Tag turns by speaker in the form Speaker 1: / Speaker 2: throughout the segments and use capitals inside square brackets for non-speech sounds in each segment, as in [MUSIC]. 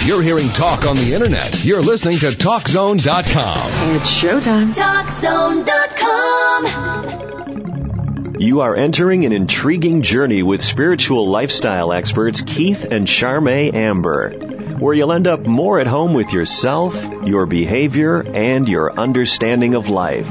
Speaker 1: If you're hearing talk on the internet, you're listening to TalkZone.com.
Speaker 2: It's showtime.
Speaker 3: TalkZone.com. You are entering an intriguing journey with spiritual lifestyle experts Keith and Charmaine Amber, where you'll end up more at home with yourself, your behavior, and your understanding of life.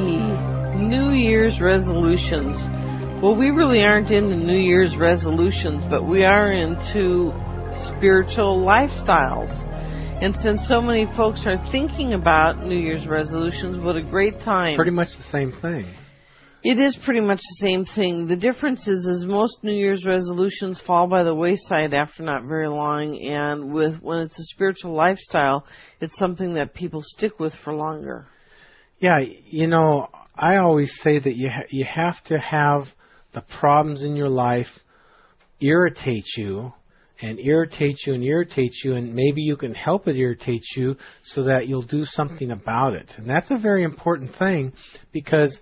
Speaker 4: Year's resolutions. Well, we really aren't into New Year's resolutions, but we are into spiritual lifestyles. And since so many folks are thinking about New Year's resolutions, what a great time.
Speaker 5: Pretty much the same thing.
Speaker 4: It is pretty much the same thing. The difference is, is most New Year's resolutions fall by the wayside after not very long, and with when it's a spiritual lifestyle, it's something that people stick with for longer.
Speaker 5: Yeah, you know, I always say that you ha- you have to have the problems in your life irritate you and irritate you and irritate you and maybe you can help it irritate you so that you'll do something about it. And that's a very important thing because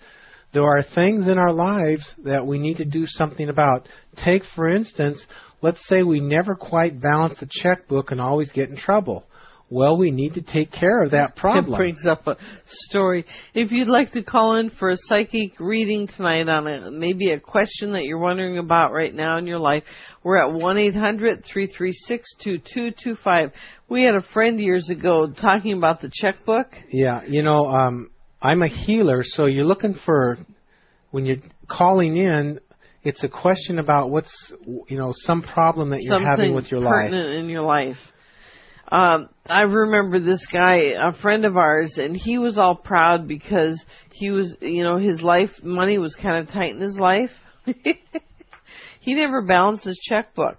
Speaker 5: there are things in our lives that we need to do something about. Take for instance, let's say we never quite balance the checkbook and always get in trouble. Well, we need to take care of that [LAUGHS] problem.
Speaker 4: It brings up a story. If you'd like to call in for a psychic reading tonight on a, maybe a question that you're wondering about right now in your life, we're at 1-800-336-2225. We had a friend years ago talking about the checkbook.
Speaker 5: Yeah, you know, um, I'm a healer, so you're looking for, when you're calling in, it's a question about what's, you know, some problem that you're
Speaker 4: Something
Speaker 5: having with your life.
Speaker 4: Something pertinent in your life. Um, I remember this guy, a friend of ours, and he was all proud because he was, you know, his life, money was kind of tight in his life. [LAUGHS] he never balanced his checkbook.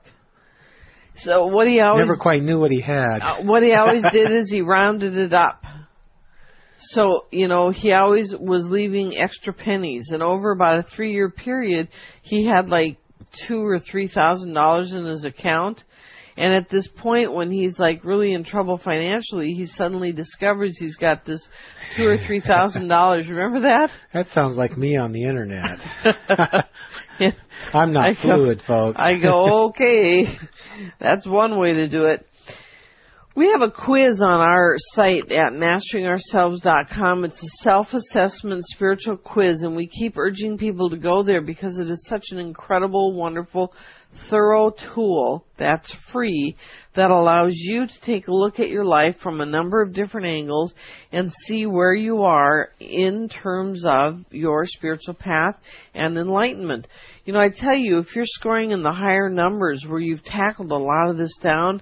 Speaker 4: So what he always
Speaker 5: Never quite knew what he had.
Speaker 4: uh, what he always [LAUGHS] did is he rounded it up. So, you know, he always was leaving extra pennies and over about a three year period, he had like two or three thousand dollars in his account. And at this point, when he's like really in trouble financially, he suddenly discovers he's got this two or three thousand dollars. Remember that? [LAUGHS]
Speaker 5: That sounds like me on the internet. [LAUGHS]
Speaker 4: Yeah.
Speaker 5: I'm not
Speaker 4: I go-
Speaker 5: fluid, folks.
Speaker 4: I go, [LAUGHS] okay. That's one way to do it. We have a quiz on our site at masteringourselves.com. It's a self-assessment spiritual quiz and we keep urging people to go there because it is such an incredible, wonderful, thorough tool that's free that allows you to take a look at your life from a number of different angles and see where you are in terms of your spiritual path and enlightenment. You know, I tell you, if you're scoring in the higher numbers where you've tackled a lot of this down,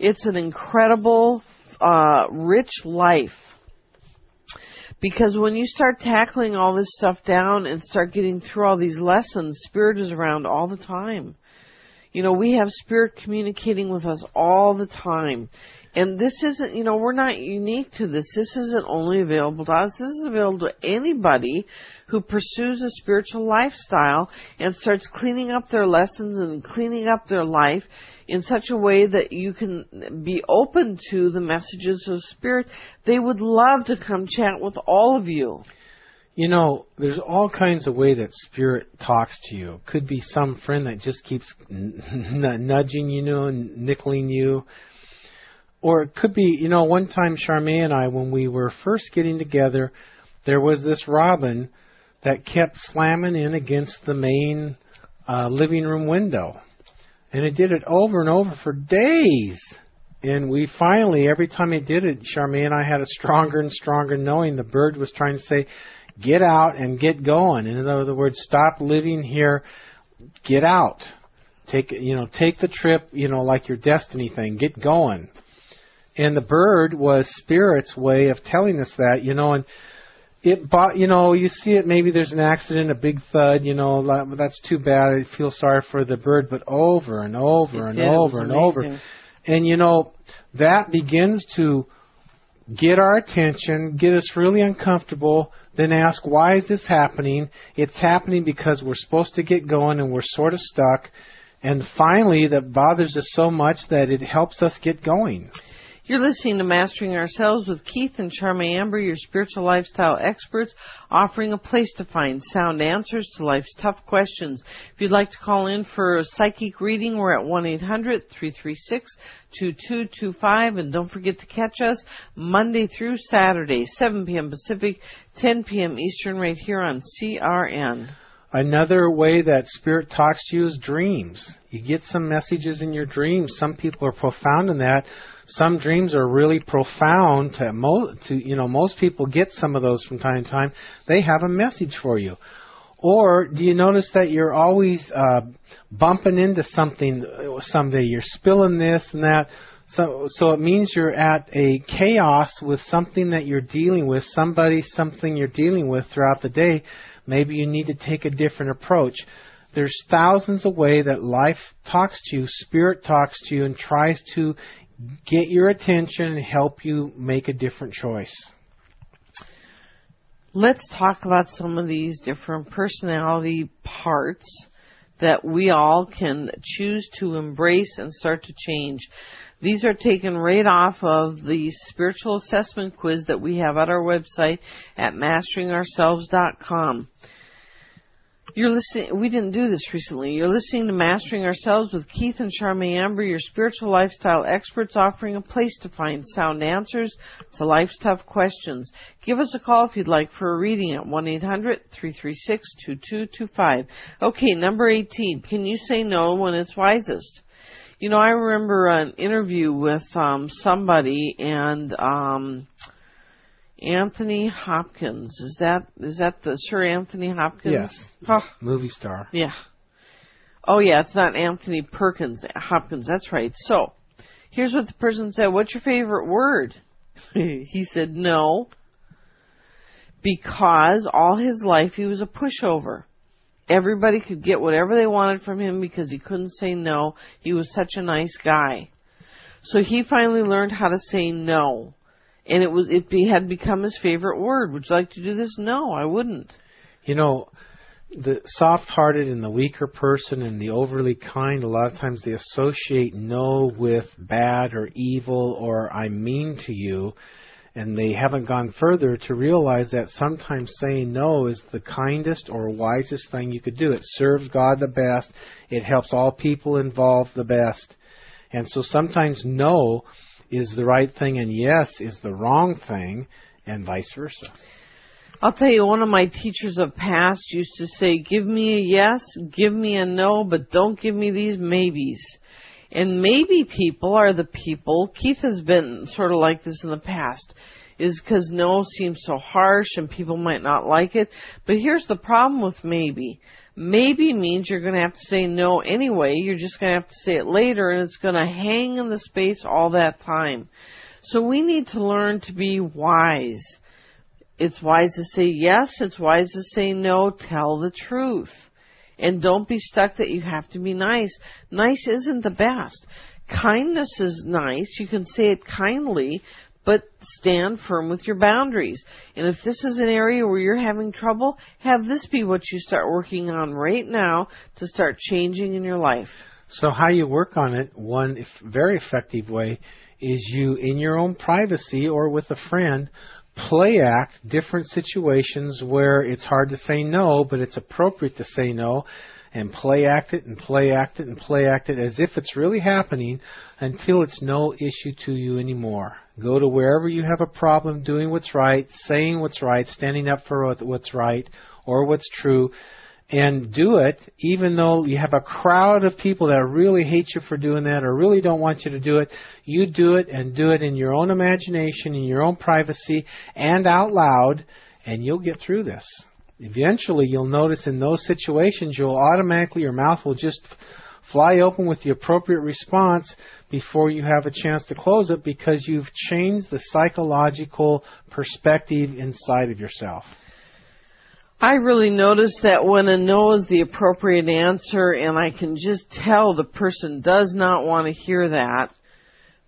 Speaker 4: it's an incredible, uh, rich life. Because when you start tackling all this stuff down and start getting through all these lessons, spirit is around all the time. You know, we have spirit communicating with us all the time. And this isn't, you know, we're not unique to this. This isn't only available to us. This is available to anybody who pursues a spiritual lifestyle and starts cleaning up their lessons and cleaning up their life in such a way that you can be open to the messages of spirit. They would love to come chat with all of you.
Speaker 5: You know, there's all kinds of way that spirit talks to you. Could be some friend that just keeps n- n- nudging you, know, and nickeling you. Or it could be, you know, one time Charmaine and I, when we were first getting together, there was this robin that kept slamming in against the main uh, living room window. And it did it over and over for days. And we finally, every time it did it, Charmaine and I had a stronger and stronger knowing the bird was trying to say, get out and get going. In other words, stop living here, get out. Take, you know, take the trip, you know, like your destiny thing, get going. And the bird was spirit's way of telling us that, you know, and it bought, you know, you see it, maybe there's an accident, a big thud, you know, that's too bad. I feel sorry for the bird, but over and over
Speaker 4: It
Speaker 5: and
Speaker 4: did.
Speaker 5: Over and over. And you know, that begins to get our attention, get us really uncomfortable, then ask, why is this happening? It's happening because we're supposed to get going and we're sort of stuck. And finally, that bothers us so much that it helps us get going.
Speaker 4: You're listening to Mastering Ourselves with Keith and Charmaine Amber, your spiritual lifestyle experts, offering a place to find sound answers to life's tough questions. If you'd like to call in for a psychic reading, we're at 1-800-336-2225 and don't forget to catch us Monday through Saturday, 7 p.m. Pacific, 10 p.m. Eastern right here on CRN.
Speaker 5: Another way that spirit talks to you is dreams. You get some messages in your dreams. Some people are profound in that. Some dreams are really profound to most, to, you know, most people get some of those from time to time. They have a message for you. Or do you notice that you're always uh, bumping into something someday? You're spilling this and that. So, so it means you're at a chaos with something that you're dealing with, somebody, something you're dealing with throughout the day. Maybe you need to take a different approach. There's thousands of ways that life talks to you, spirit talks to you, and tries to get your attention and help you make a different choice.
Speaker 4: Let's talk about some of these different personality parts that we all can choose to embrace and start to change. These are taken right off of the spiritual assessment quiz that we have at our website at masteringourselves.com. You're listening, we didn't do this recently. You're listening to Mastering Ourselves with Keith and Charmaine Amber, your spiritual lifestyle experts offering a place to find sound answers to life's tough questions. Give us a call if you'd like for a reading at 1-800-336-2225. Okay, number 18. Can you say no when it's wisest? You know, I remember an interview with um, somebody and um, Anthony Hopkins. Is that is that the Sir Anthony Hopkins?
Speaker 5: Yes.
Speaker 4: Huh.
Speaker 5: Movie star.
Speaker 4: Yeah. Oh yeah, it's not Anthony Perkins Hopkins. That's right. So, here's what the person said. What's your favorite word? [LAUGHS] he said no. Because all his life he was a pushover. Everybody could get whatever they wanted from him because he couldn't say no. He was such a nice guy. So he finally learned how to say no. And it was it be, had become his favorite word. Would you like to do this? No, I wouldn't.
Speaker 5: You know, the soft-hearted and the weaker person and the overly kind, a lot of times they associate no with bad or evil or I'm mean to you. And they haven't gone further to realize that sometimes saying no is the kindest or wisest thing you could do. It serves God the best. It helps all people involved the best. And so sometimes no is the right thing and yes is the wrong thing and vice versa.
Speaker 4: I'll tell you, one of my teachers of past used to say, give me a yes, give me a no, but don't give me these maybes. And maybe people are the people, Keith has been sort of like this in the past, is because no seems so harsh and people might not like it. But here's the problem with maybe. Maybe means you're going to have to say no anyway. You're just going to have to say it later and it's going to hang in the space all that time. So we need to learn to be wise. It's wise to say yes. It's wise to say no. Tell the truth. And don't be stuck that you have to be nice. Nice isn't the best. Kindness is nice. You can say it kindly, but stand firm with your boundaries. And if this is an area where you're having trouble, have this be what you start working on right now to start changing in your life.
Speaker 5: So how you work on it, one very effective way is you, in your own privacy or with a friend, play act different situations where it's hard to say no, but it's appropriate to say no, and play act it and play act it and play act it as if it's really happening until it's no issue to you anymore. Go to wherever you have a problem doing what's right, saying what's right, standing up for what's right or what's true, and do it even though you have a crowd of people that really hate you for doing that or really don't want you to do it. You do it and do it in your own imagination, in your own privacy, and out loud, and you'll get through this. Eventually, you'll notice in those situations, you'll automatically, your mouth will just fly open with the appropriate response before you have a chance to close it because you've changed the psychological perspective inside of yourself.
Speaker 4: I really notice that when a no is the appropriate answer and I can just tell the person does not want to hear that,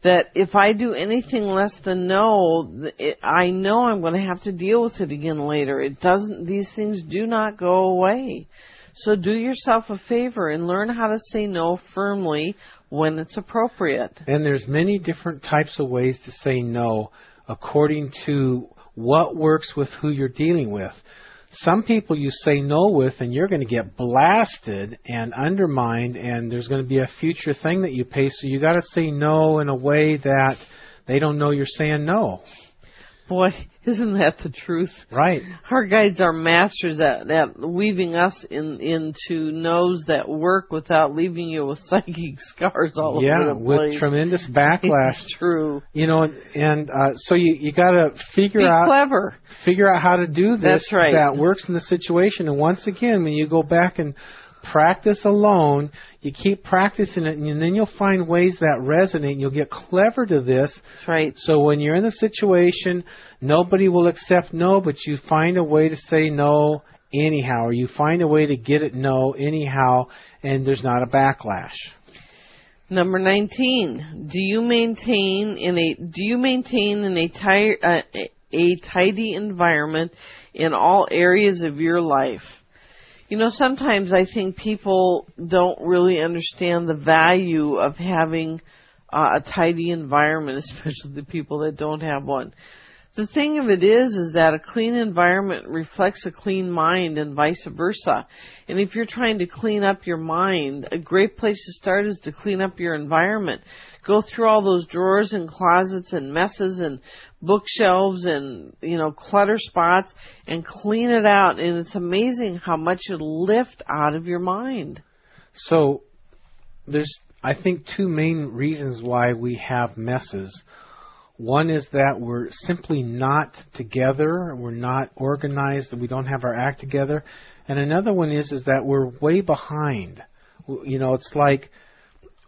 Speaker 4: that if I do anything less than no, I know I'm going to have to deal with it again later. It doesn't, these things do not go away. So do yourself a favor and learn how to say no firmly when it's appropriate.
Speaker 5: And there's many different types of ways to say no according to what works with who you're dealing with. Some people you say no with and you're going to get blasted and undermined and there's going to be a future thing that you pay so you got to say no in a way that they don't know you're saying no.
Speaker 4: Boy, [LAUGHS] isn't that the truth?
Speaker 5: Right.
Speaker 4: Our guides are masters at, at weaving us in into no's that work without leaving you with [LAUGHS] psychic scars all
Speaker 5: yeah,
Speaker 4: over the place.
Speaker 5: Yeah, with tremendous [LAUGHS] backlash.
Speaker 4: It's true.
Speaker 5: You know, and uh, so you you got to figure
Speaker 4: Be
Speaker 5: out
Speaker 4: clever.
Speaker 5: figure out how to do this
Speaker 4: That's right.
Speaker 5: that works in the situation. And once again, when you go back and practice alone, you keep practicing it, and then you'll find ways that resonate. You'll get clever to this.
Speaker 4: That's right.
Speaker 5: So when you're in the situation, nobody will accept no, but you find a way to say no anyhow, or you find a way to get it no anyhow, and there's not a backlash.
Speaker 4: Number 19. Do you maintain in a do you maintain in a, ti- uh, a tidy environment in all areas of your life? You know, sometimes I think people don't really understand the value of having uh, a tidy environment, [LAUGHS] especially the people that don't have one. The thing of it is, is that a clean environment reflects a clean mind and vice versa. And if you're trying to clean up your mind, a great place to start is to clean up your environment. Go through all those drawers and closets and messes and bookshelves and, you know, clutter spots and clean it out. And it's amazing how much it'll lift out of your mind.
Speaker 5: So there's, I think, two main reasons why we have messes. One is that we're simply not together, we're not organized, we don't have our act together. And another one is is that we're way behind. You know, it's like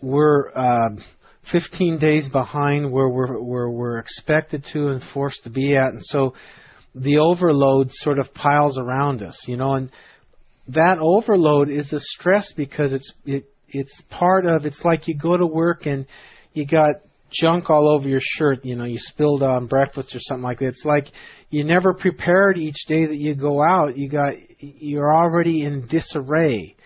Speaker 5: we're uh, 15 days behind where we're where we're expected to and forced to be at, and so the overload sort of piles around us. You know, and that overload is a stress because it's it it's part of it's like you go to work and you got junk all over your shirt, you know, you spilled on breakfast or something like that. It's like you never prepared each day that you go out. You got you're already in disarray.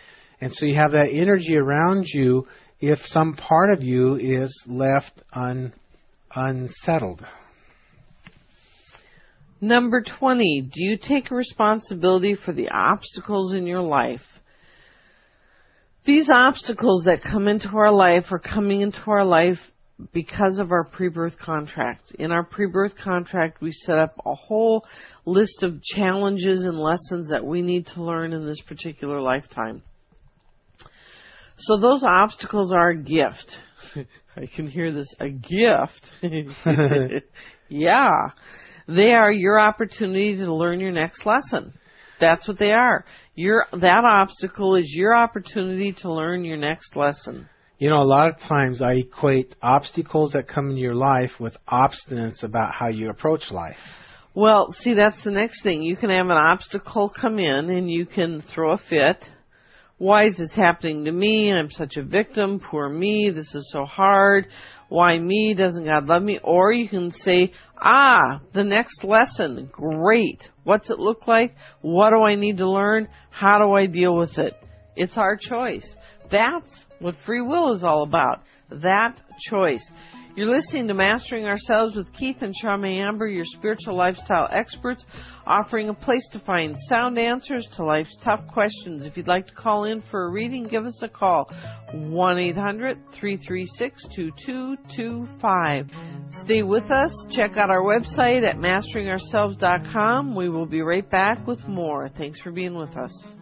Speaker 5: And so you have that energy around you if some part of you is left un, unsettled.
Speaker 4: Number 20, do you take responsibility for the obstacles in your life? These obstacles that come into our life are coming into our life because of our pre-birth contract. In our pre-birth contract, we set up a whole list of challenges and lessons that we need to learn in this particular lifetime. So those obstacles are a gift. [LAUGHS] I can hear this, a gift. [LAUGHS] yeah. They are your opportunity to learn your next lesson. That's what they are. Your, that obstacle is your opportunity to learn your next lesson.
Speaker 5: You know, a lot of times I equate obstacles that come into your life with obstinance about how you approach life.
Speaker 4: Well, see, that's the next thing. You can have an obstacle come in and you can throw a fit. Why is this happening to me? I'm such a victim. Poor me. This is so hard. Why me? Doesn't God love me? Or you can say, ah, the next lesson. Great. What's it look like? What do I need to learn? How do I deal with it? It's our choice. That's what free will is all about. That choice. You're listening to Mastering Ourselves with Keith and Charmaine Amber, your spiritual lifestyle experts, offering a place to find sound answers to life's tough questions. If you'd like to call in for a reading, give us a call. 1-800-336-2225. Stay with us. Check out our website at masteringourselves.com. We will be right back with more. Thanks for being with us.